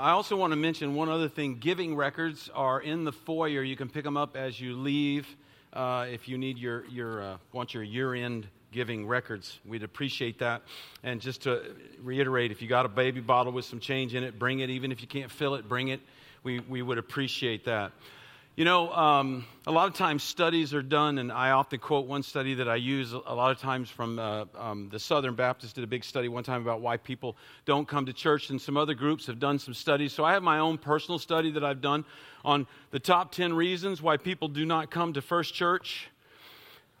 I also want to mention one other thing. Giving records are in the foyer. You can pick them up as you leave uh, if you need your, your uh, want your year-end giving records. We'd appreciate that. And just to reiterate, if you got a baby bottle with some change in it, bring it. Even if you can't fill it, bring it. We, we would appreciate that. You know, um, a lot of times studies are done, and I often quote one study that I use a lot of times from uh, um, the Southern Baptist did a big study one time about why people don't come to church, and some other groups have done some studies. So I have my own personal study that I've done on the top 10 reasons why people do not come to First Church.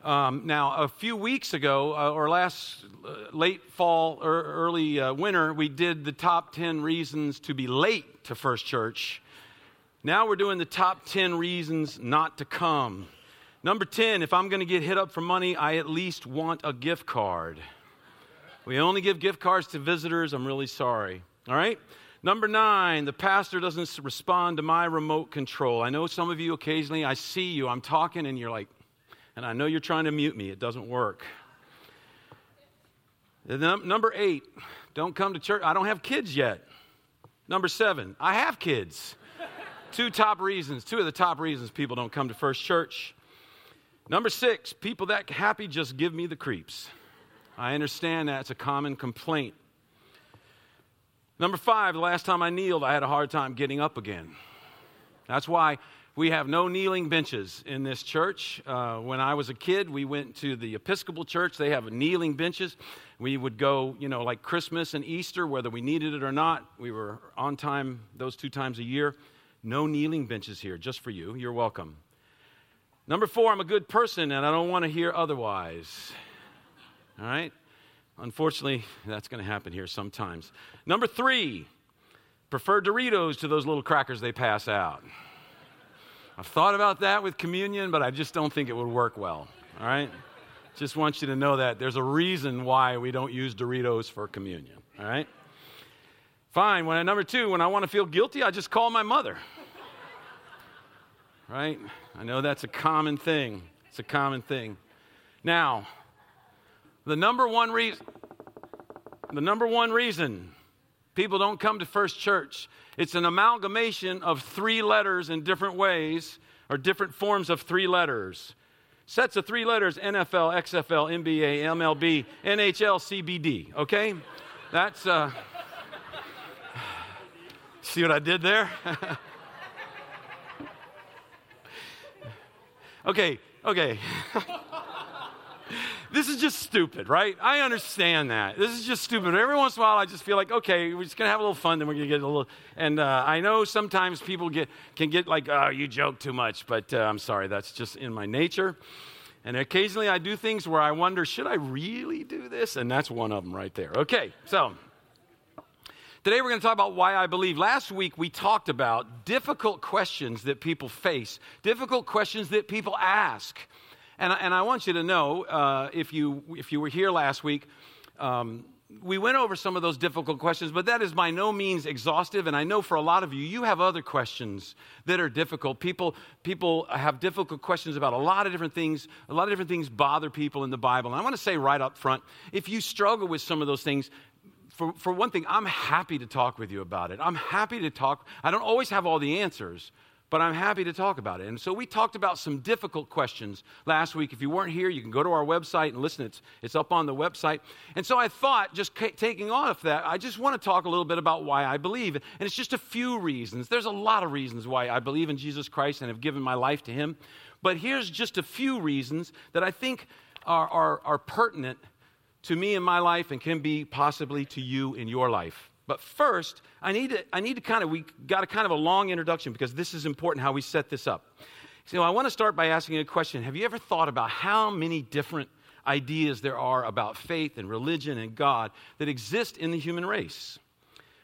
Um, now, a few weeks ago, uh, or last uh, late fall or early uh, winter, we did the top 10 reasons to be late to First Church. Now we're doing the top 10 reasons not to come. Number 10, if I'm going to get hit up for money, I at least want a gift card. We only give gift cards to visitors. I'm really sorry. All right? Number nine, the pastor doesn't respond to my remote control. I know some of you occasionally, I see you, I'm talking, and you're like, and I know you're trying to mute me. It doesn't work. Number eight, don't come to church. I don't have kids yet. Number seven, I have kids two top reasons, two of the top reasons people don't come to First Church. Number six, people that happy just give me the creeps. I understand that's a common complaint. Number five, the last time I kneeled, I had a hard time getting up again. That's why we have no kneeling benches in this church. Uh, when I was a kid, we went to the Episcopal church. They have kneeling benches. We would go, you know, like Christmas and Easter, whether we needed it or not. We were on time those two times a year. No kneeling benches here, just for you. You're welcome. Number four, I'm a good person and I don't want to hear otherwise. All right? Unfortunately, that's going to happen here sometimes. Number three, prefer Doritos to those little crackers they pass out. I've thought about that with communion, but I just don't think it would work well. All right? Just want you to know that there's a reason why we don't use Doritos for communion. All right? Fine. When number two, when I want to feel guilty, I just call my mother. Right? I know that's a common thing. It's a common thing. Now, the number one reason the number one reason people don't come to First Church, it's an amalgamation of three letters in different ways or different forms of three letters. Sets of three letters NFL, XFL, NBA, MLB, NHL, CBD, okay? That's uh See what I did there? okay, okay. this is just stupid, right? I understand that. This is just stupid. Every once in a while, I just feel like, okay, we're just gonna have a little fun. Then we're gonna get a little. And uh, I know sometimes people get can get like, oh, you joke too much. But uh, I'm sorry, that's just in my nature. And occasionally, I do things where I wonder, should I really do this? And that's one of them right there. Okay, so. Today we're going to talk about why I believe. Last week we talked about difficult questions that people face, difficult questions that people ask. And, and I want you to know, uh, if, you, if you were here last week, um, we went over some of those difficult questions, but that is by no means exhaustive. And I know for a lot of you, you have other questions that are difficult. People, people have difficult questions about a lot of different things. A lot of different things bother people in the Bible. And I want to say right up front if you struggle with some of those things, for, for one thing, I'm happy to talk with you about it. I'm happy to talk. I don't always have all the answers, but I'm happy to talk about it. And so we talked about some difficult questions last week. If you weren't here, you can go to our website and listen. It's, it's up on the website. And so I thought, just taking off that, I just want to talk a little bit about why I believe. And it's just a few reasons. There's a lot of reasons why I believe in Jesus Christ and have given my life to Him. But here's just a few reasons that I think are, are, are pertinent to me in my life and can be possibly to you in your life. But first, I need to, I need to kind of, we got a kind of a long introduction because this is important how we set this up. So I want to start by asking a question. Have you ever thought about how many different ideas there are about faith and religion and God that exist in the human race?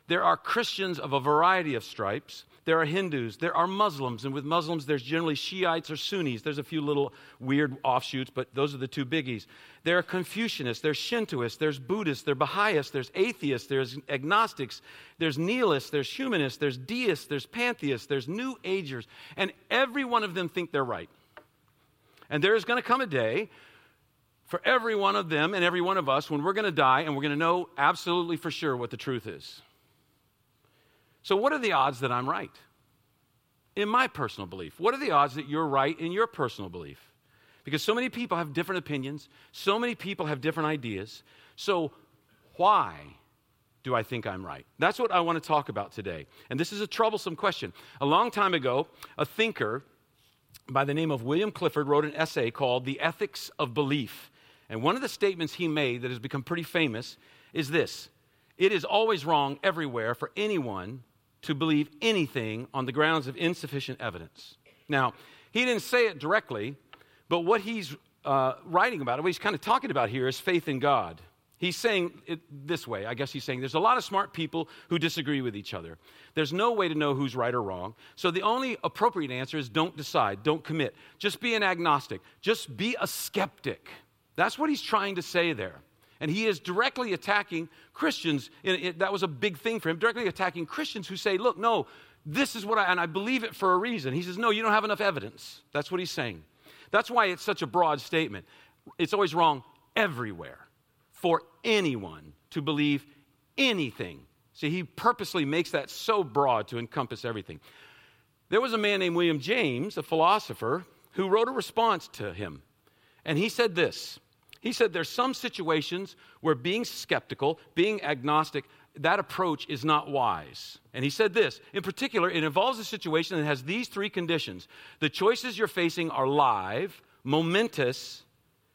There are Christians of a variety of stripes. There are Hindus, there are Muslims, and with Muslims, there's generally Shiites or Sunnis. There's a few little weird offshoots, but those are the two biggies. There are Confucianists, there's Shintoists, there's Buddhists, there's Baha'is, there's atheists, there's agnostics, there's nihilists, there's humanists, there's deists, there's pantheists, there's New Agers, and every one of them think they're right. And there is going to come a day for every one of them and every one of us when we're going to die and we're going to know absolutely for sure what the truth is. So, what are the odds that I'm right? In my personal belief. What are the odds that you're right in your personal belief? Because so many people have different opinions, so many people have different ideas. So, why do I think I'm right? That's what I want to talk about today. And this is a troublesome question. A long time ago, a thinker by the name of William Clifford wrote an essay called The Ethics of Belief. And one of the statements he made that has become pretty famous is this It is always wrong everywhere for anyone to believe anything on the grounds of insufficient evidence. Now, he didn't say it directly, but what he's uh, writing about, what he's kind of talking about here, is faith in God. He's saying it this way. I guess he's saying there's a lot of smart people who disagree with each other. There's no way to know who's right or wrong. So the only appropriate answer is don't decide, don't commit. Just be an agnostic, just be a skeptic. That's what he's trying to say there. And he is directly attacking Christians. that was a big thing for him, directly attacking Christians who say, look, no, this is what I, and I believe it for a reason. He says, no, you don't have enough evidence. That's what he's saying. That's why it's such a broad statement. It's always wrong everywhere for anyone to believe anything. See, he purposely makes that so broad to encompass everything. There was a man named William James, a philosopher, who wrote a response to him. And he said this He said, There's some situations where being skeptical, being agnostic, that approach is not wise. And he said this in particular, it involves a situation that has these three conditions the choices you're facing are live, momentous,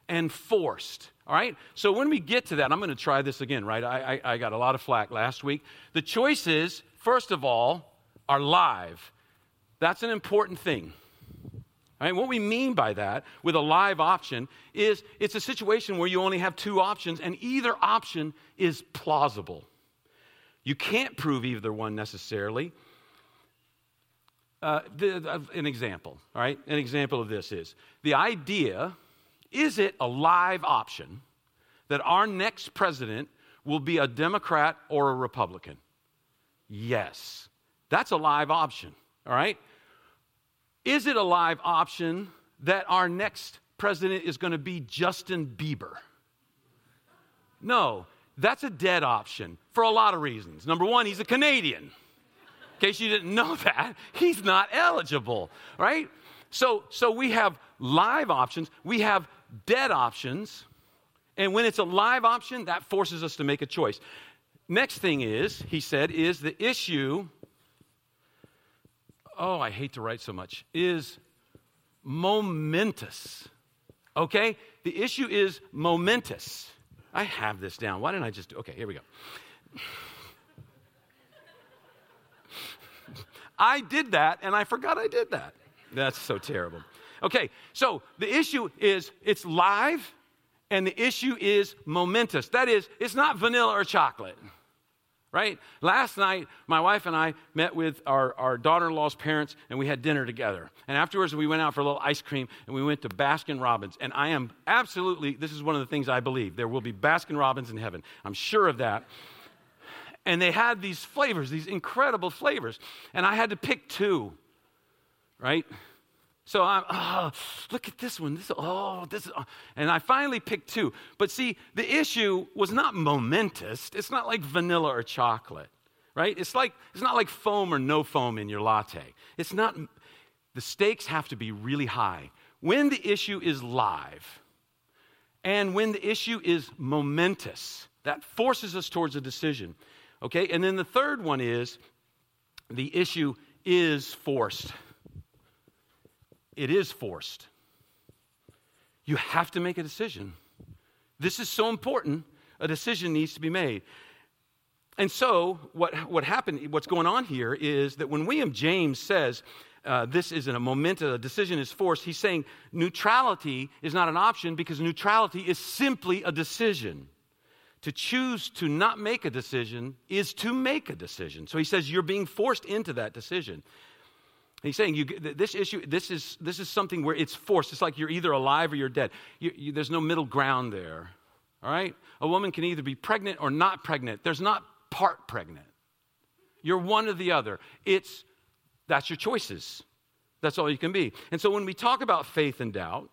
and forced. All right? So when we get to that, I'm going to try this again, right? I, I, I got a lot of flack last week. The choices, first of all, are live. That's an important thing. Right, what we mean by that with a live option is it's a situation where you only have two options, and either option is plausible. You can't prove either one necessarily. Uh, the, an example, all right? An example of this is the idea is it a live option that our next president will be a Democrat or a Republican? Yes. That's a live option, all right? Is it a live option that our next president is going to be Justin Bieber? No, that's a dead option for a lot of reasons. Number one, he's a Canadian. In case you didn't know that, he's not eligible, right? So, so we have live options, we have dead options. And when it's a live option, that forces us to make a choice. Next thing is, he said, is the issue, oh, I hate to write so much, is momentous. Okay? The issue is momentous. I have this down. Why didn't I just do okay, here we go. I did that and I forgot I did that. That's so terrible. Okay, so the issue is it's live and the issue is momentous. That is, it's not vanilla or chocolate, right? Last night, my wife and I met with our, our daughter in law's parents and we had dinner together. And afterwards, we went out for a little ice cream and we went to Baskin Robbins. And I am absolutely, this is one of the things I believe. There will be Baskin Robbins in heaven. I'm sure of that. And they had these flavors, these incredible flavors. And I had to pick two, right? So I'm, oh, look at this one. This, oh, this, oh. and I finally picked two. But see, the issue was not momentous. It's not like vanilla or chocolate, right? It's like it's not like foam or no foam in your latte. It's not. The stakes have to be really high when the issue is live, and when the issue is momentous. That forces us towards a decision. Okay, and then the third one is the issue is forced it is forced. You have to make a decision. This is so important. A decision needs to be made. And so, what, what happened, what's going on here is that when William James says uh, this is a moment, a decision is forced, he's saying neutrality is not an option because neutrality is simply a decision. To choose to not make a decision is to make a decision. So he says you're being forced into that decision. He's saying you, this issue, this is, this is something where it's forced. It's like you're either alive or you're dead. You, you, there's no middle ground there. All right? A woman can either be pregnant or not pregnant. There's not part pregnant. You're one or the other. It's, that's your choices. That's all you can be. And so when we talk about faith and doubt,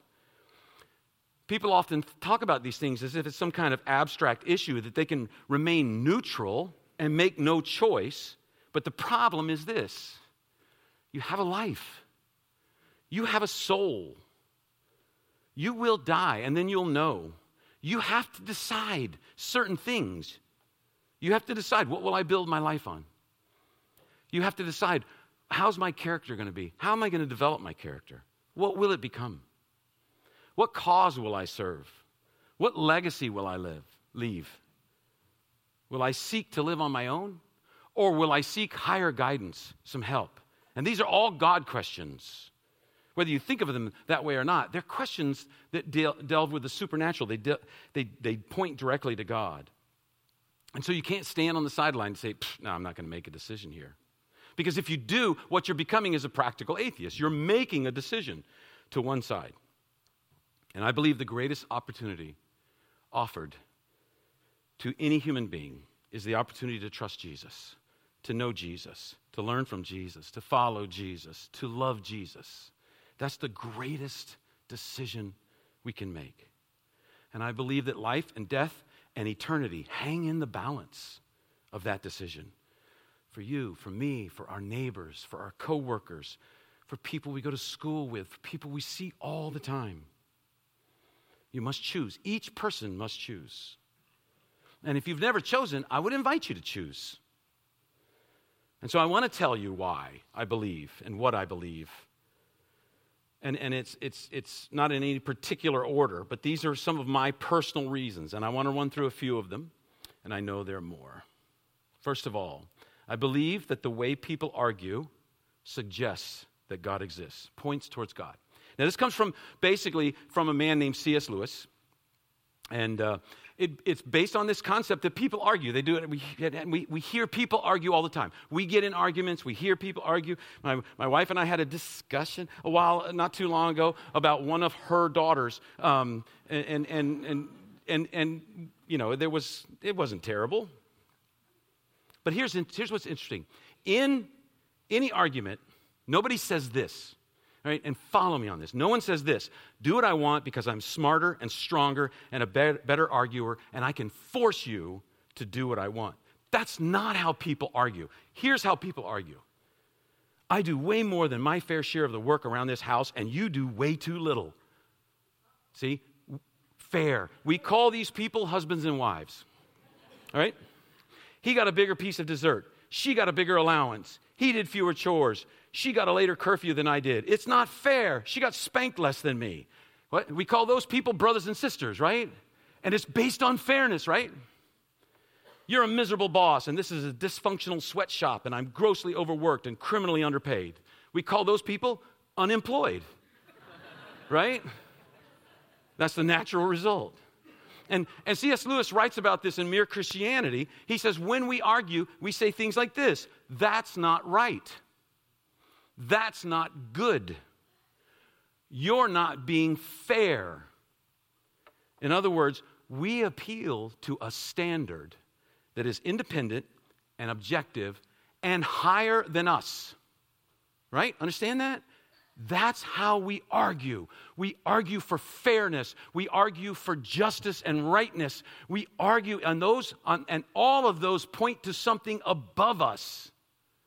people often talk about these things as if it's some kind of abstract issue that they can remain neutral and make no choice But the problem is this you have a life, you have a soul. You will die, and then you'll know. You have to decide certain things. You have to decide what will I build my life on? You have to decide how's my character going to be? How am I going to develop my character? What will it become? What cause will I serve? What legacy will I live, leave? Will I seek to live on my own? Or will I seek higher guidance, some help? And these are all God questions. Whether you think of them that way or not, they're questions that delve with the supernatural. They, de- they, they point directly to God. And so you can't stand on the sideline and say, no, I'm not going to make a decision here. Because if you do, what you're becoming is a practical atheist. You're making a decision to one side. And I believe the greatest opportunity offered to any human being is the opportunity to trust Jesus, to know Jesus, to learn from Jesus, to follow Jesus, to love Jesus. That's the greatest decision we can make. And I believe that life and death and eternity hang in the balance of that decision. For you, for me, for our neighbors, for our coworkers, for people we go to school with, for people we see all the time. You must choose. Each person must choose. And if you've never chosen, I would invite you to choose. And so I want to tell you why I believe and what I believe. And, and it's, it's, it's not in any particular order, but these are some of my personal reasons. And I want to run through a few of them, and I know there are more. First of all, I believe that the way people argue suggests that God exists, points towards God. Now, this comes from basically from a man named C.S. Lewis. And uh, it, it's based on this concept that people argue. They do it. We, we, we hear people argue all the time. We get in arguments. We hear people argue. My, my wife and I had a discussion a while, not too long ago, about one of her daughters. Um, and, and, and, and, and, you know, there was, it wasn't terrible. But here's, here's what's interesting. In any argument, nobody says this. Right? And follow me on this. No one says this do what I want because I'm smarter and stronger and a better, better arguer, and I can force you to do what I want. That's not how people argue. Here's how people argue I do way more than my fair share of the work around this house, and you do way too little. See? Fair. We call these people husbands and wives. All right? He got a bigger piece of dessert. She got a bigger allowance. He did fewer chores. She got a later curfew than I did. It's not fair. She got spanked less than me. What? We call those people brothers and sisters, right? And it's based on fairness, right? You're a miserable boss, and this is a dysfunctional sweatshop, and I'm grossly overworked and criminally underpaid. We call those people unemployed, right? That's the natural result. And, and C.S. Lewis writes about this in Mere Christianity. He says, when we argue, we say things like this that's not right. That's not good. You're not being fair. In other words, we appeal to a standard that is independent and objective and higher than us. Right? Understand that? That's how we argue. We argue for fairness. We argue for justice and rightness. We argue, and those, and all of those point to something above us,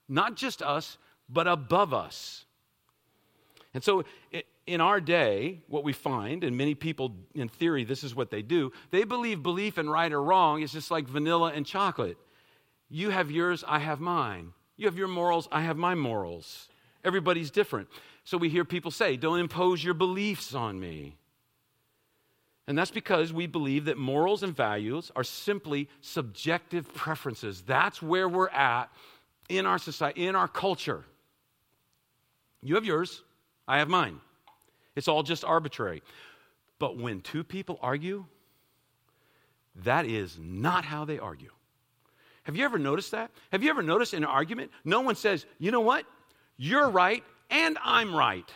not just us, but above us. And so, in our day, what we find, and many people in theory, this is what they do, they believe belief in right or wrong is just like vanilla and chocolate. You have yours, I have mine. You have your morals, I have my morals. Everybody's different. So we hear people say, Don't impose your beliefs on me. And that's because we believe that morals and values are simply subjective preferences. That's where we're at in our society, in our culture. You have yours, I have mine. It's all just arbitrary. But when two people argue, that is not how they argue. Have you ever noticed that? Have you ever noticed in an argument, no one says, you know what? You're right and I'm right.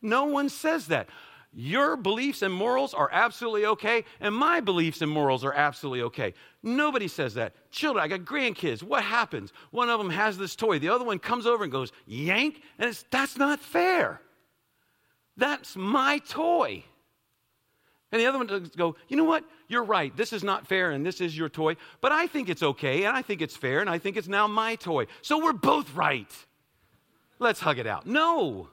No one says that. Your beliefs and morals are absolutely okay, and my beliefs and morals are absolutely okay. Nobody says that. Children, I got grandkids. What happens? One of them has this toy, the other one comes over and goes, yank, and it's, that's not fair. That's my toy. And the other one does go, you know what? You're right. This is not fair and this is your toy, but I think it's okay and I think it's fair and I think it's now my toy. So we're both right. Let's hug it out. No.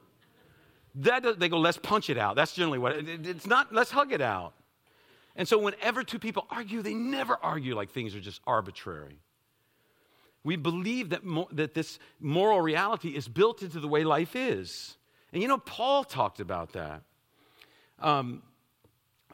That, they go, let's punch it out. That's generally what it, it's not, let's hug it out. And so whenever two people argue, they never argue like things are just arbitrary. We believe that, mo- that this moral reality is built into the way life is. And you know, Paul talked about that. Um,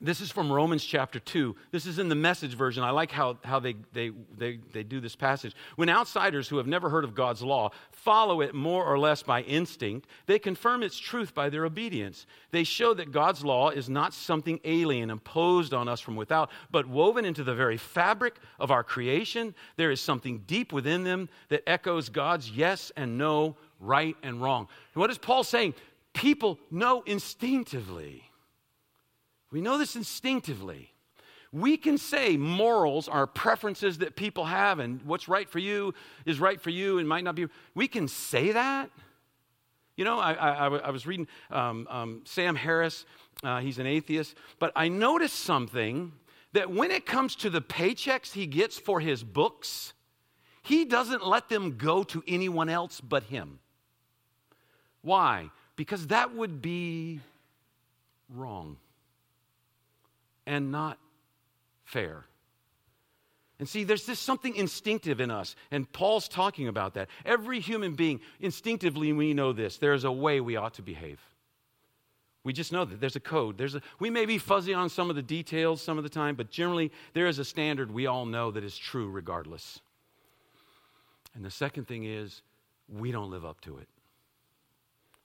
this is from Romans chapter 2. This is in the message version. I like how, how they, they, they, they do this passage. When outsiders who have never heard of God's law follow it more or less by instinct, they confirm its truth by their obedience. They show that God's law is not something alien imposed on us from without, but woven into the very fabric of our creation. There is something deep within them that echoes God's yes and no, right and wrong. And what is Paul saying? People know instinctively we know this instinctively. We can say morals are preferences that people have, and what's right for you is right for you and might not be. We can say that. You know, I, I, I was reading um, um, Sam Harris, uh, he's an atheist, but I noticed something that when it comes to the paychecks he gets for his books, he doesn't let them go to anyone else but him. Why? Because that would be wrong and not fair. And see, there's this something instinctive in us, and Paul's talking about that. Every human being, instinctively, we know this. There's a way we ought to behave. We just know that there's a code. There's a, we may be fuzzy on some of the details some of the time, but generally, there is a standard we all know that is true regardless. And the second thing is, we don't live up to it.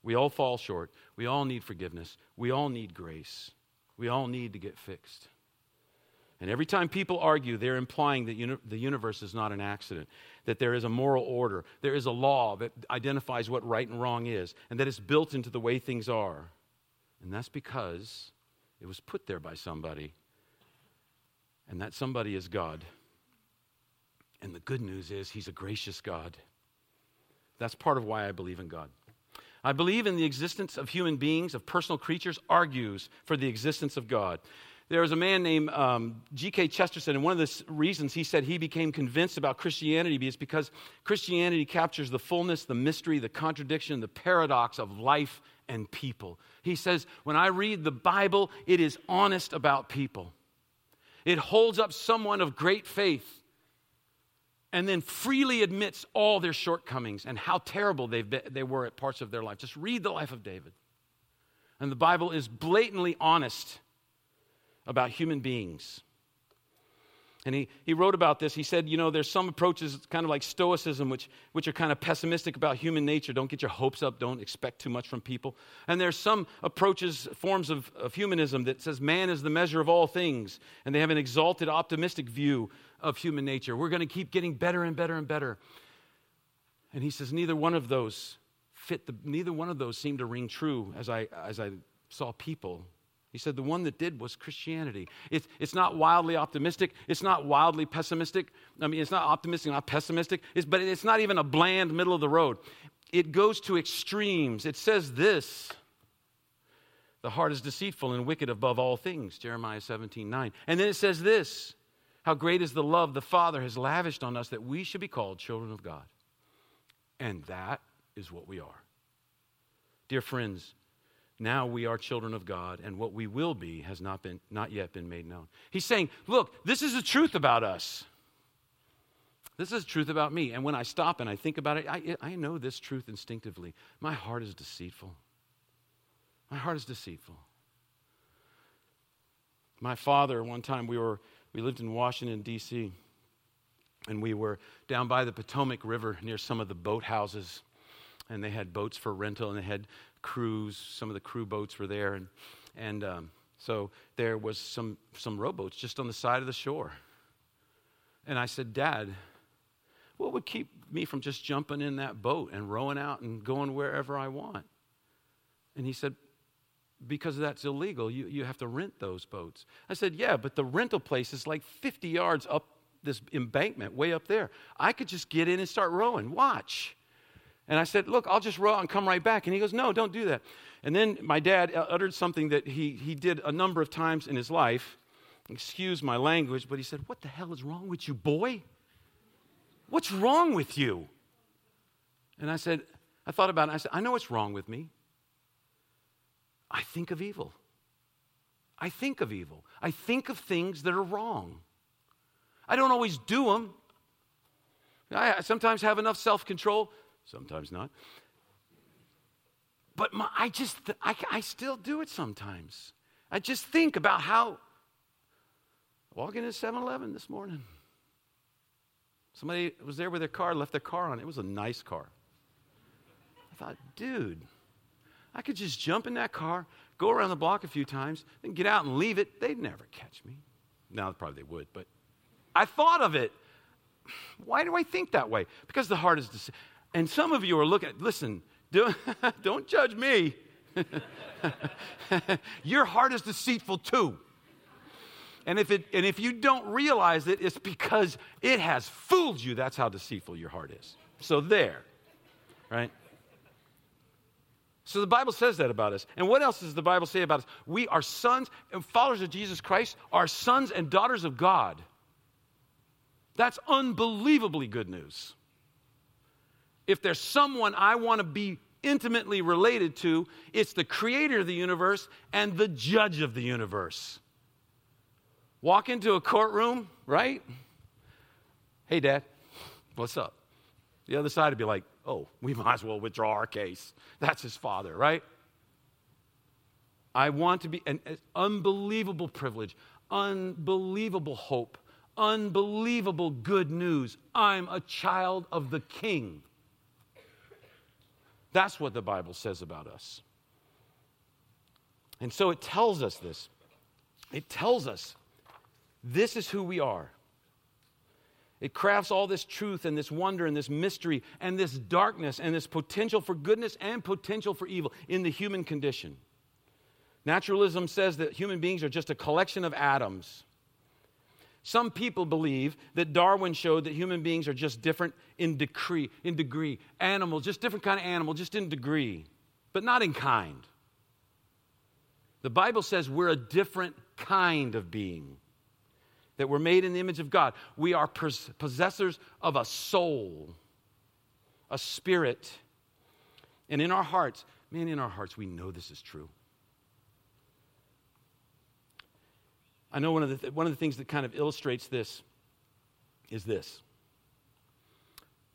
We all fall short. We all need forgiveness. We all need grace. We all need to get fixed. And every time people argue, they're implying that uni- the universe is not an accident, that there is a moral order, there is a law that identifies what right and wrong is, and that it's built into the way things are. And that's because it was put there by somebody, and that somebody is God. And the good news is, He's a gracious God. That's part of why I believe in God. I believe in the existence of human beings, of personal creatures, argues for the existence of God. There was a man named um, G.K. Chesterton, and one of the reasons he said he became convinced about Christianity is because Christianity captures the fullness, the mystery, the contradiction, the paradox of life and people. He says, When I read the Bible, it is honest about people. It holds up someone of great faith and then freely admits all their shortcomings and how terrible they've been, they were at parts of their life. Just read the life of David. And the Bible is blatantly honest about human beings. And he, he wrote about this. He said, you know, there's some approaches, kind of like Stoicism, which, which are kind of pessimistic about human nature. Don't get your hopes up. Don't expect too much from people. And there's some approaches, forms of, of humanism that says man is the measure of all things. And they have an exalted, optimistic view of human nature. We're going to keep getting better and better and better. And he says, neither one of those fit the, neither one of those seemed to ring true as I, as I saw people he said the one that did was Christianity. It's, it's not wildly optimistic. It's not wildly pessimistic. I mean, it's not optimistic, not pessimistic, it's, but it's not even a bland middle of the road. It goes to extremes. It says this The heart is deceitful and wicked above all things, Jeremiah 17 9. And then it says this How great is the love the Father has lavished on us that we should be called children of God. And that is what we are. Dear friends, now we are children of God, and what we will be has not, been, not yet been made known. He's saying, Look, this is the truth about us. This is the truth about me. And when I stop and I think about it, I, I know this truth instinctively. My heart is deceitful. My heart is deceitful. My father, one time we were, we lived in Washington, D.C., and we were down by the Potomac River near some of the boat houses and they had boats for rental and they had crews. Some of the crew boats were there, and and um, so there was some some rowboats just on the side of the shore. And I said, Dad, what would keep me from just jumping in that boat and rowing out and going wherever I want? And he said, because that's illegal. You, you have to rent those boats. I said, Yeah, but the rental place is like 50 yards up this embankment, way up there. I could just get in and start rowing. Watch. And I said, Look, I'll just row and come right back. And he goes, No, don't do that. And then my dad uh, uttered something that he, he did a number of times in his life. Excuse my language, but he said, What the hell is wrong with you, boy? What's wrong with you? And I said, I thought about it. I said, I know what's wrong with me. I think of evil. I think of evil. I think of things that are wrong. I don't always do them. I sometimes have enough self control, sometimes not. But my, I just, I, I still do it sometimes. I just think about how, walking into 7 Eleven this morning, somebody was there with their car, left their car on. It was a nice car. I thought, dude, I could just jump in that car, go around the block a few times, then get out and leave it. They'd never catch me. Now, probably they would, but I thought of it. Why do I think that way? Because the heart is deceitful. And some of you are looking, listen, don't, don't judge me. Your heart is deceitful too. And if, it, and if you don't realize it, it's because it has fooled you. That's how deceitful your heart is. So, there, right? So, the Bible says that about us. And what else does the Bible say about us? We are sons and followers of Jesus Christ, are sons and daughters of God. That's unbelievably good news. If there's someone I want to be intimately related to, it's the creator of the universe and the judge of the universe. Walk into a courtroom, right? Hey, Dad, what's up? The other side would be like, oh, we might as well withdraw our case. That's his father, right? I want to be an, an unbelievable privilege, unbelievable hope, unbelievable good news. I'm a child of the king. That's what the Bible says about us. And so it tells us this. It tells us this is who we are. It crafts all this truth and this wonder and this mystery and this darkness and this potential for goodness and potential for evil in the human condition. Naturalism says that human beings are just a collection of atoms. Some people believe that Darwin showed that human beings are just different in degree, in degree. Animals, just different kind of animal, just in degree, but not in kind. The Bible says we're a different kind of being, that we're made in the image of God. We are possessors of a soul, a spirit. And in our hearts, man, in our hearts, we know this is true. I know one of, the th- one of the things that kind of illustrates this is this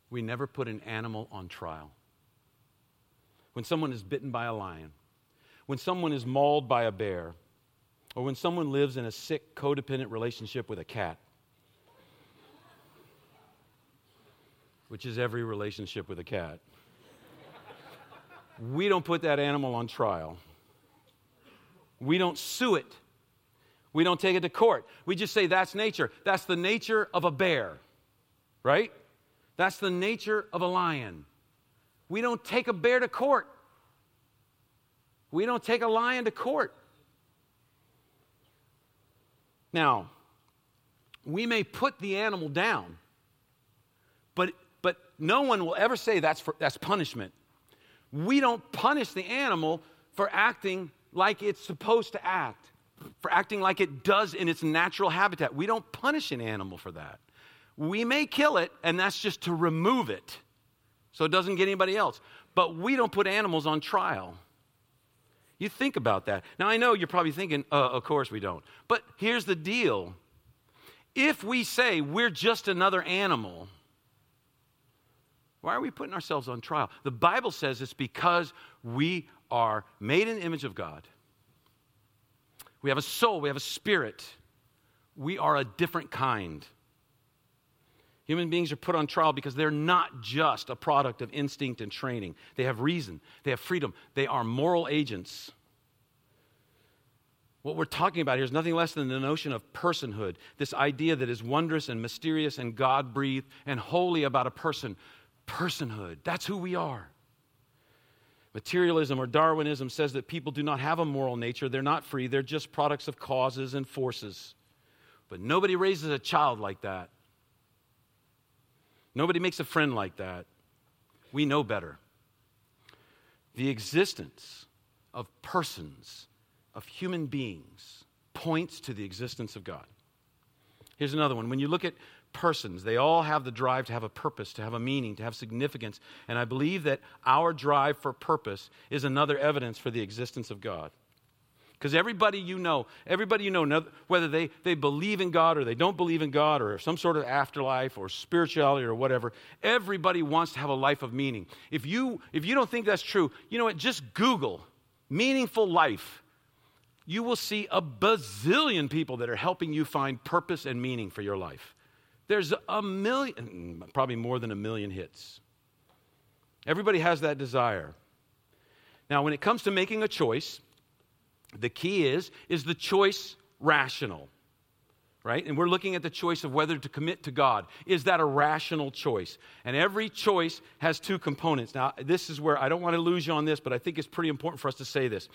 we never put an animal on trial. When someone is bitten by a lion, when someone is mauled by a bear, or when someone lives in a sick, codependent relationship with a cat, which is every relationship with a cat, we don't put that animal on trial. We don't sue it we don't take it to court. We just say that's nature. That's the nature of a bear, right? That's the nature of a lion. We don't take a bear to court. We don't take a lion to court. Now, we may put the animal down, but, but no one will ever say that's, for, that's punishment. We don't punish the animal for acting like it's supposed to act for acting like it does in its natural habitat. We don't punish an animal for that. We may kill it, and that's just to remove it so it doesn't get anybody else. But we don't put animals on trial. You think about that. Now, I know you're probably thinking, uh, of course we don't. But here's the deal if we say we're just another animal, why are we putting ourselves on trial? The Bible says it's because we are made in the image of God we have a soul, we have a spirit. We are a different kind. Human beings are put on trial because they're not just a product of instinct and training. They have reason, they have freedom, they are moral agents. What we're talking about here is nothing less than the notion of personhood, this idea that is wondrous and mysterious and God breathed and holy about a person. Personhood, that's who we are. Materialism or Darwinism says that people do not have a moral nature. They're not free. They're just products of causes and forces. But nobody raises a child like that. Nobody makes a friend like that. We know better. The existence of persons, of human beings, points to the existence of God. Here's another one. When you look at persons, they all have the drive to have a purpose, to have a meaning, to have significance. And I believe that our drive for purpose is another evidence for the existence of God. Because everybody you know, everybody you know, whether they, they believe in God or they don't believe in God or some sort of afterlife or spirituality or whatever, everybody wants to have a life of meaning. If you, if you don't think that's true, you know what? Just Google meaningful life. You will see a bazillion people that are helping you find purpose and meaning for your life. There's a million, probably more than a million hits. Everybody has that desire. Now, when it comes to making a choice, the key is is the choice rational? Right? And we're looking at the choice of whether to commit to God. Is that a rational choice? And every choice has two components. Now, this is where I don't want to lose you on this, but I think it's pretty important for us to say this.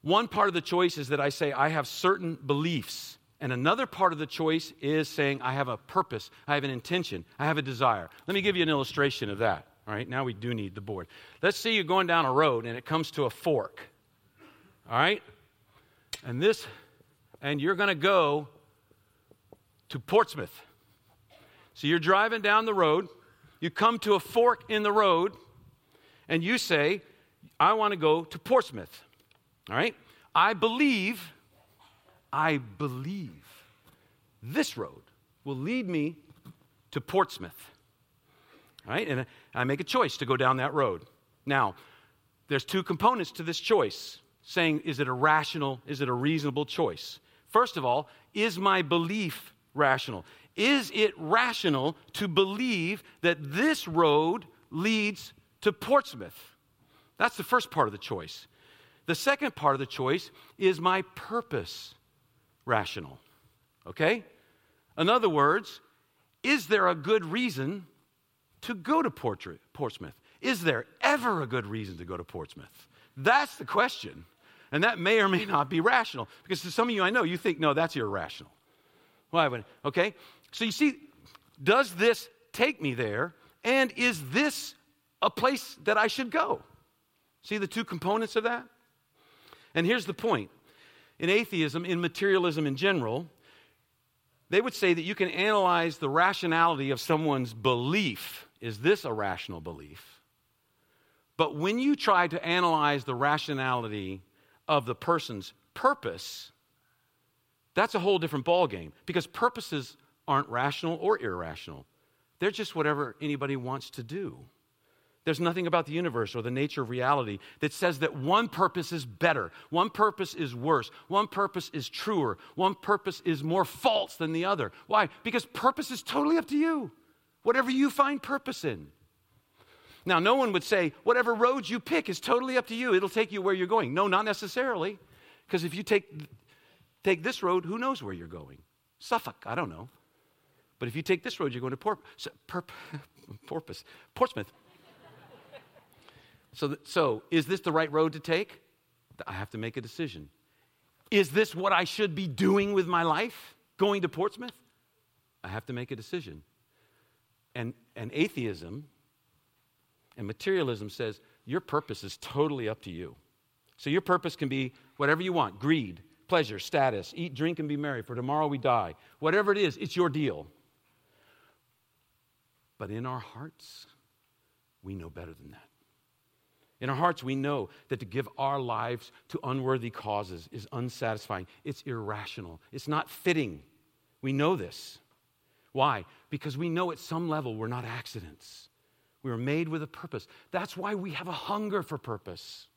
One part of the choice is that I say I have certain beliefs. And another part of the choice is saying I have a purpose, I have an intention, I have a desire. Let me give you an illustration of that. All right, now we do need the board. Let's say you're going down a road and it comes to a fork. All right? And this, and you're going to go to Portsmouth. So you're driving down the road, you come to a fork in the road, and you say, I want to go to Portsmouth. All right? I believe, I believe this road will lead me to Portsmouth. All right? And I make a choice to go down that road. Now, there's two components to this choice saying, is it a rational, is it a reasonable choice? First of all, is my belief rational? Is it rational to believe that this road leads to Portsmouth? That's the first part of the choice. The second part of the choice is my purpose rational? Okay? In other words, is there a good reason to go to Portsmouth? Is there ever a good reason to go to Portsmouth? That's the question. And that may or may not be rational. Because to some of you I know, you think, no, that's irrational. Why would, okay? So you see, does this take me there? And is this a place that I should go? See the two components of that? And here's the point in atheism, in materialism in general, they would say that you can analyze the rationality of someone's belief. Is this a rational belief? But when you try to analyze the rationality of the person's purpose, that's a whole different ballgame because purposes aren't rational or irrational. They're just whatever anybody wants to do. There's nothing about the universe or the nature of reality that says that one purpose is better, one purpose is worse, one purpose is truer, one purpose is more false than the other. Why? Because purpose is totally up to you, whatever you find purpose in. Now, no one would say, whatever road you pick is totally up to you. It'll take you where you're going. No, not necessarily. Because if you take, take this road, who knows where you're going? Suffolk, I don't know. But if you take this road, you're going to Por- Porpoise, Portsmouth. so, th- so, is this the right road to take? I have to make a decision. Is this what I should be doing with my life? Going to Portsmouth? I have to make a decision. And, and atheism and materialism says your purpose is totally up to you. So your purpose can be whatever you want greed, pleasure, status, eat, drink, and be merry, for tomorrow we die. Whatever it is, it's your deal. But in our hearts, we know better than that. In our hearts, we know that to give our lives to unworthy causes is unsatisfying. It's irrational. It's not fitting. We know this. Why? Because we know at some level we're not accidents. We were made with a purpose. That's why we have a hunger for purpose.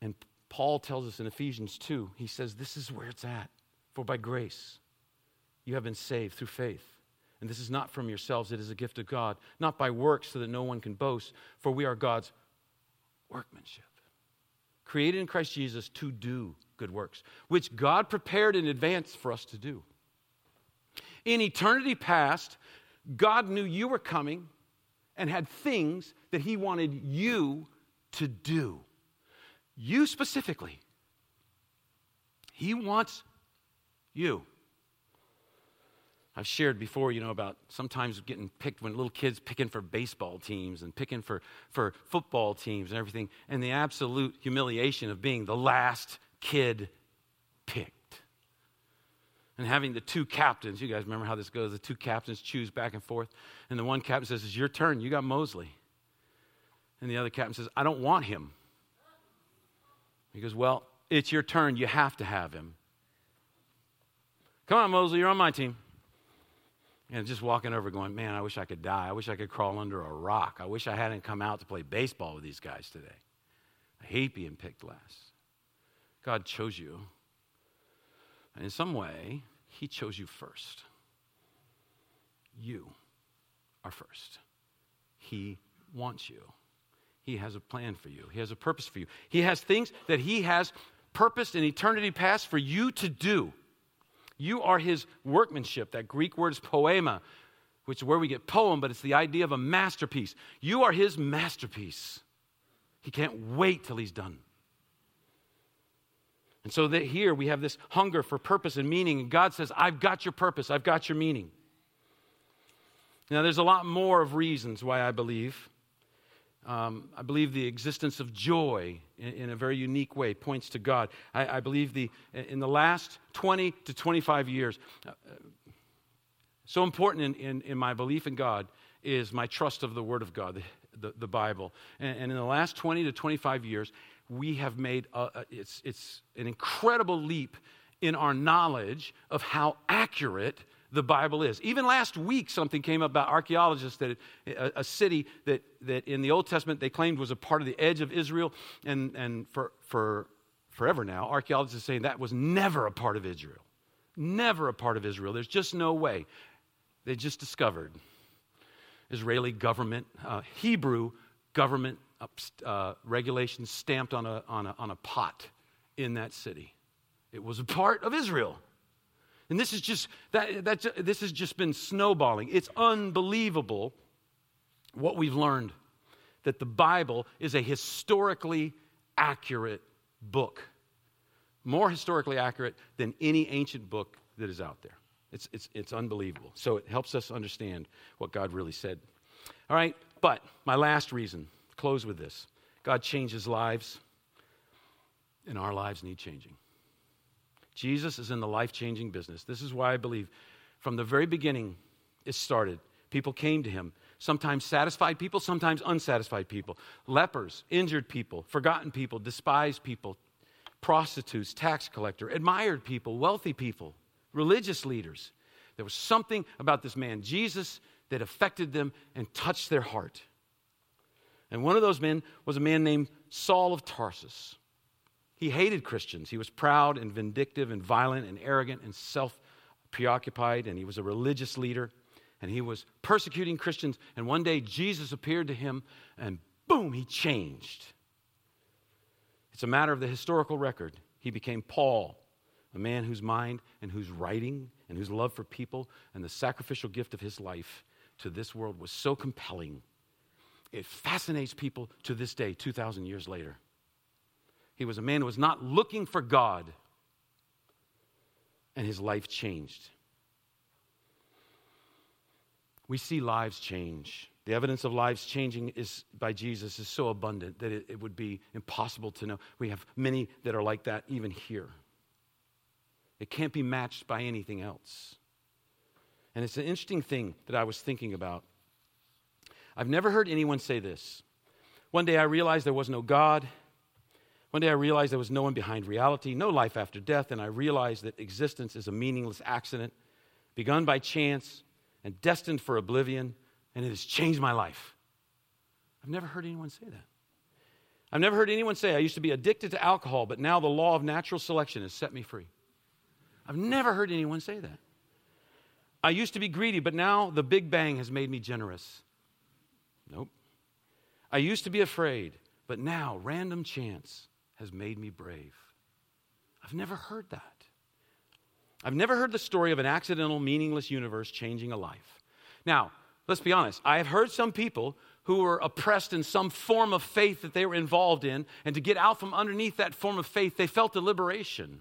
And Paul tells us in Ephesians 2, he says, This is where it's at. For by grace you have been saved through faith. And this is not from yourselves, it is a gift of God, not by works so that no one can boast, for we are God's workmanship, created in Christ Jesus to do good works, which God prepared in advance for us to do. In eternity past, God knew you were coming and had things that He wanted you to do. You specifically. He wants you I've shared before, you know, about sometimes getting picked when little kids picking for baseball teams and picking for, for football teams and everything, and the absolute humiliation of being the last kid picked. And having the two captains, you guys remember how this goes? The two captains choose back and forth, and the one captain says, It's your turn, you got Mosley. And the other captain says, I don't want him. He goes, Well, it's your turn, you have to have him. Come on, Mosley, you're on my team. And just walking over, going, Man, I wish I could die. I wish I could crawl under a rock. I wish I hadn't come out to play baseball with these guys today. I hate being picked last. God chose you. And in some way, He chose you first. You are first. He wants you. He has a plan for you. He has a purpose for you. He has things that He has purposed in eternity past for you to do. You are his workmanship. That Greek word is poema, which is where we get poem, but it's the idea of a masterpiece. You are his masterpiece. He can't wait till he's done. And so that here we have this hunger for purpose and meaning, and God says, I've got your purpose, I've got your meaning. Now, there's a lot more of reasons why I believe um, I believe the existence of joy in, in, a very unique way points to God. I, I, believe the, in the last 20 to 25 years, uh, so important in, in, in, my belief in God is my trust of the Word of God, the, the, the Bible. And, and, in the last 20 to 25 years, we have made a, it's, it's an incredible leap in our knowledge of how accurate the Bible is. Even last week, something came up about archaeologists that a, a, city that, that in the Old Testament they claimed was a part of the edge of Israel, and, and for, for forever now, archaeologists are saying that was never a part of Israel. Never a part of Israel. There's just no way. They just discovered Israeli government, uh, Hebrew government uh, regulations stamped on a, on, a, on a pot in that city. It was a part of Israel. And this is just that, that this has just been snowballing. It's unbelievable what we've learned that the Bible is a historically accurate book. More historically accurate than any ancient book that is out there. It's, it's, it's unbelievable. So it helps us understand what God really said. All right, but my last reason, close with this God changes lives, and our lives need changing. Jesus is in the life changing business. This is why I believe from the very beginning it started. People came to him, sometimes satisfied people, sometimes unsatisfied people, lepers, injured people, forgotten people, despised people, prostitutes, tax collector, admired people, wealthy people, religious leaders. There was something about this man, Jesus, that affected them and touched their heart. And one of those men was a man named Saul of Tarsus. He hated Christians. He was proud and vindictive and violent and arrogant and self preoccupied, and he was a religious leader, and he was persecuting Christians. And one day Jesus appeared to him, and boom, he changed. It's a matter of the historical record. He became Paul, a man whose mind and whose writing and whose love for people and the sacrificial gift of his life to this world was so compelling. It fascinates people to this day, 2,000 years later. He was a man who was not looking for God, and his life changed. We see lives change. The evidence of lives changing is by Jesus is so abundant that it, it would be impossible to know. We have many that are like that even here. It can't be matched by anything else. And it's an interesting thing that I was thinking about. I've never heard anyone say this. One day I realized there was no God one day I realized there was no one behind reality, no life after death, and I realized that existence is a meaningless accident, begun by chance and destined for oblivion, and it has changed my life. I've never heard anyone say that. I've never heard anyone say, I used to be addicted to alcohol, but now the law of natural selection has set me free. I've never heard anyone say that. I used to be greedy, but now the Big Bang has made me generous. Nope. I used to be afraid, but now random chance has made me brave. I've never heard that. I've never heard the story of an accidental, meaningless universe changing a life. Now, let's be honest. I have heard some people who were oppressed in some form of faith that they were involved in, and to get out from underneath that form of faith, they felt a liberation.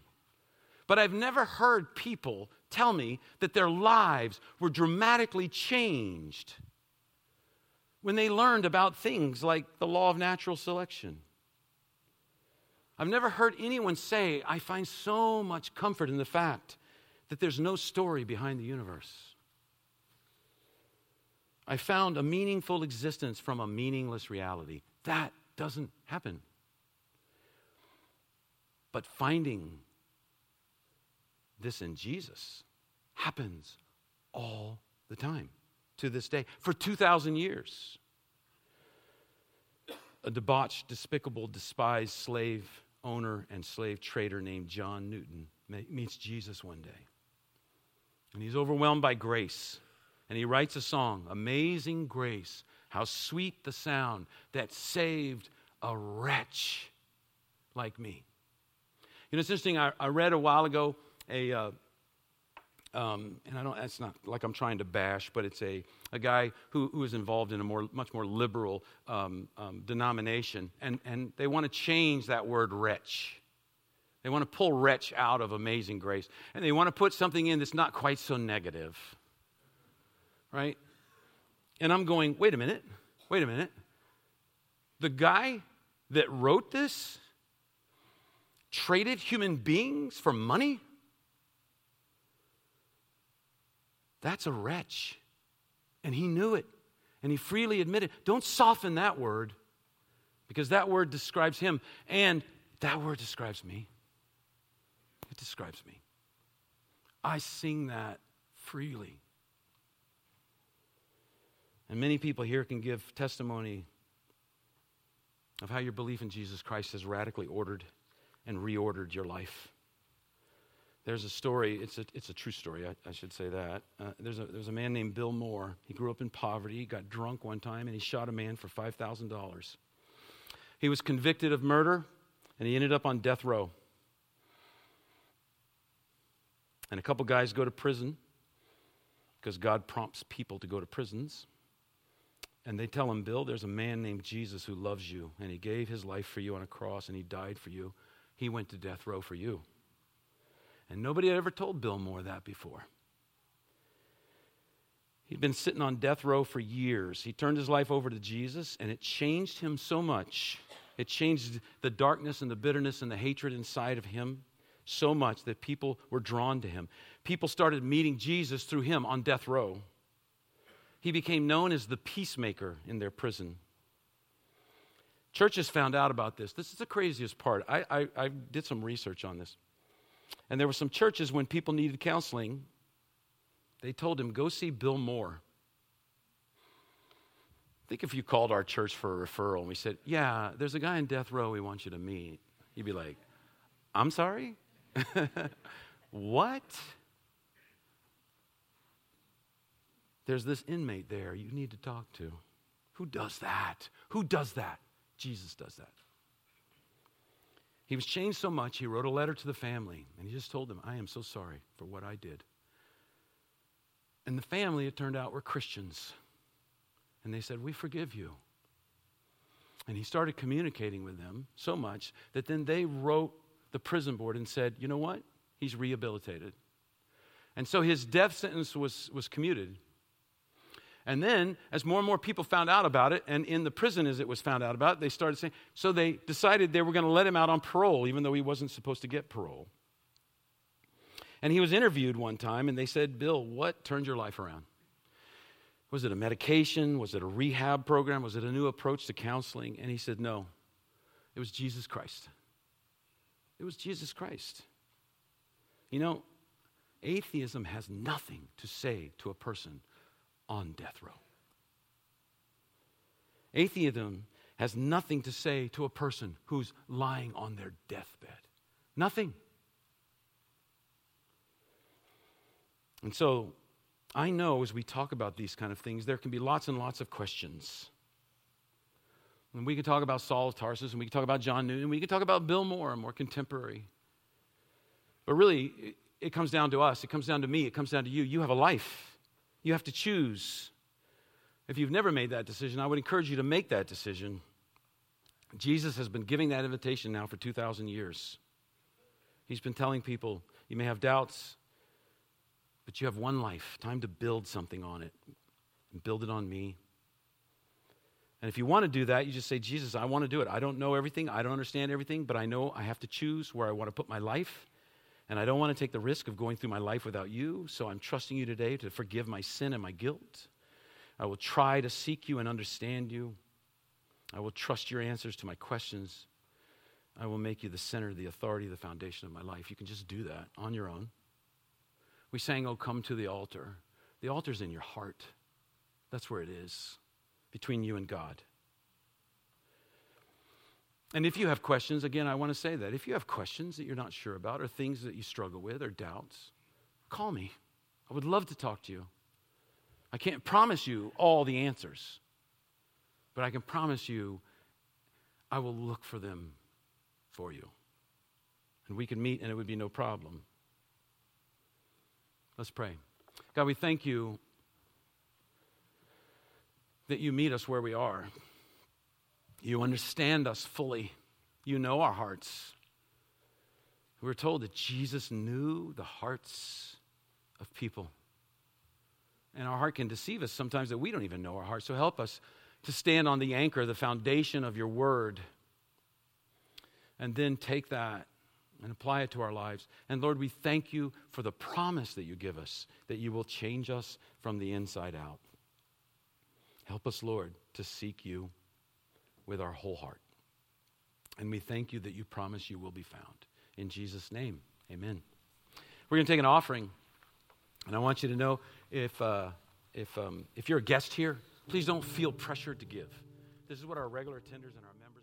But I've never heard people tell me that their lives were dramatically changed when they learned about things like the law of natural selection. I've never heard anyone say, I find so much comfort in the fact that there's no story behind the universe. I found a meaningful existence from a meaningless reality. That doesn't happen. But finding this in Jesus happens all the time to this day for 2,000 years. A debauched, despicable, despised slave owner and slave trader named John Newton meets Jesus one day. And he's overwhelmed by grace. And he writes a song, Amazing Grace. How sweet the sound that saved a wretch like me. You know, it's interesting. I, I read a while ago a, uh, um, and I don't, it's not like I'm trying to bash, but it's a, a guy who, who is involved in a more, much more liberal um, um, denomination, and, and they want to change that word wretch. They want to pull wretch out of amazing grace, and they want to put something in that's not quite so negative, right? And I'm going, wait a minute, wait a minute. The guy that wrote this traded human beings for money? That's a wretch. And he knew it. And he freely admitted. Don't soften that word because that word describes him. And that word describes me. It describes me. I sing that freely. And many people here can give testimony of how your belief in Jesus Christ has radically ordered and reordered your life. There's a story, it's a, it's a true story, I, I should say that. Uh, there's, a, there's a man named Bill Moore. He grew up in poverty, he got drunk one time, and he shot a man for $5,000. He was convicted of murder, and he ended up on death row. And a couple guys go to prison because God prompts people to go to prisons. And they tell him, Bill, there's a man named Jesus who loves you, and he gave his life for you on a cross, and he died for you. He went to death row for you. And nobody had ever told Bill Moore that before. He'd been sitting on death row for years. He turned his life over to Jesus, and it changed him so much. It changed the darkness and the bitterness and the hatred inside of him so much that people were drawn to him. People started meeting Jesus through him on death row. He became known as the peacemaker in their prison. Churches found out about this. This is the craziest part. I, I, I did some research on this. And there were some churches when people needed counseling, they told him, go see Bill Moore. Think if you called our church for a referral and we said, Yeah, there's a guy in death row we want you to meet. You'd be like, I'm sorry? what? There's this inmate there you need to talk to. Who does that? Who does that? Jesus does that. He was changed so much, he wrote a letter to the family, and he just told them, I am so sorry for what I did. And the family, it turned out, were Christians. And they said, We forgive you. And he started communicating with them so much that then they wrote the prison board and said, You know what? He's rehabilitated. And so his death sentence was, was commuted. And then, as more and more people found out about it, and in the prison as it was found out about, they started saying, so they decided they were going to let him out on parole, even though he wasn't supposed to get parole. And he was interviewed one time, and they said, Bill, what turned your life around? Was it a medication? Was it a rehab program? Was it a new approach to counseling? And he said, No, it was Jesus Christ. It was Jesus Christ. You know, atheism has nothing to say to a person on death row. Atheism has nothing to say to a person who's lying on their deathbed. Nothing. And so I know as we talk about these kind of things, there can be lots and lots of questions. And we can talk about Saul of Tarsus, and we can talk about John Newton, and we can talk about Bill Moore, more contemporary. But really, it comes down to us. It comes down to me. It comes down to you. You have a life. You have to choose. If you've never made that decision, I would encourage you to make that decision. Jesus has been giving that invitation now for 2,000 years. He's been telling people, you may have doubts, But you have one life, time to build something on it and build it on me. And if you want to do that, you just say, Jesus, I want to do it. I don't know everything, I don't understand everything, but I know I have to choose where I want to put my life. And I don't want to take the risk of going through my life without you. So I'm trusting you today to forgive my sin and my guilt. I will try to seek you and understand you. I will trust your answers to my questions. I will make you the center, the authority, the foundation of my life. You can just do that on your own. We sang, Oh, come to the altar. The altar's in your heart. That's where it is, between you and God. And if you have questions, again, I want to say that. If you have questions that you're not sure about, or things that you struggle with, or doubts, call me. I would love to talk to you. I can't promise you all the answers, but I can promise you I will look for them for you. And we can meet, and it would be no problem. Let's pray. God, we thank you that you meet us where we are. You understand us fully. You know our hearts. We're told that Jesus knew the hearts of people. And our heart can deceive us sometimes that we don't even know our heart. So help us to stand on the anchor, the foundation of your word, and then take that and apply it to our lives. And Lord, we thank you for the promise that you give us that you will change us from the inside out. Help us, Lord, to seek you with our whole heart. And we thank you that you promise you will be found. In Jesus' name, amen. We're going to take an offering. And I want you to know if, uh, if, um, if you're a guest here, please don't feel pressured to give. This is what our regular attenders and our members.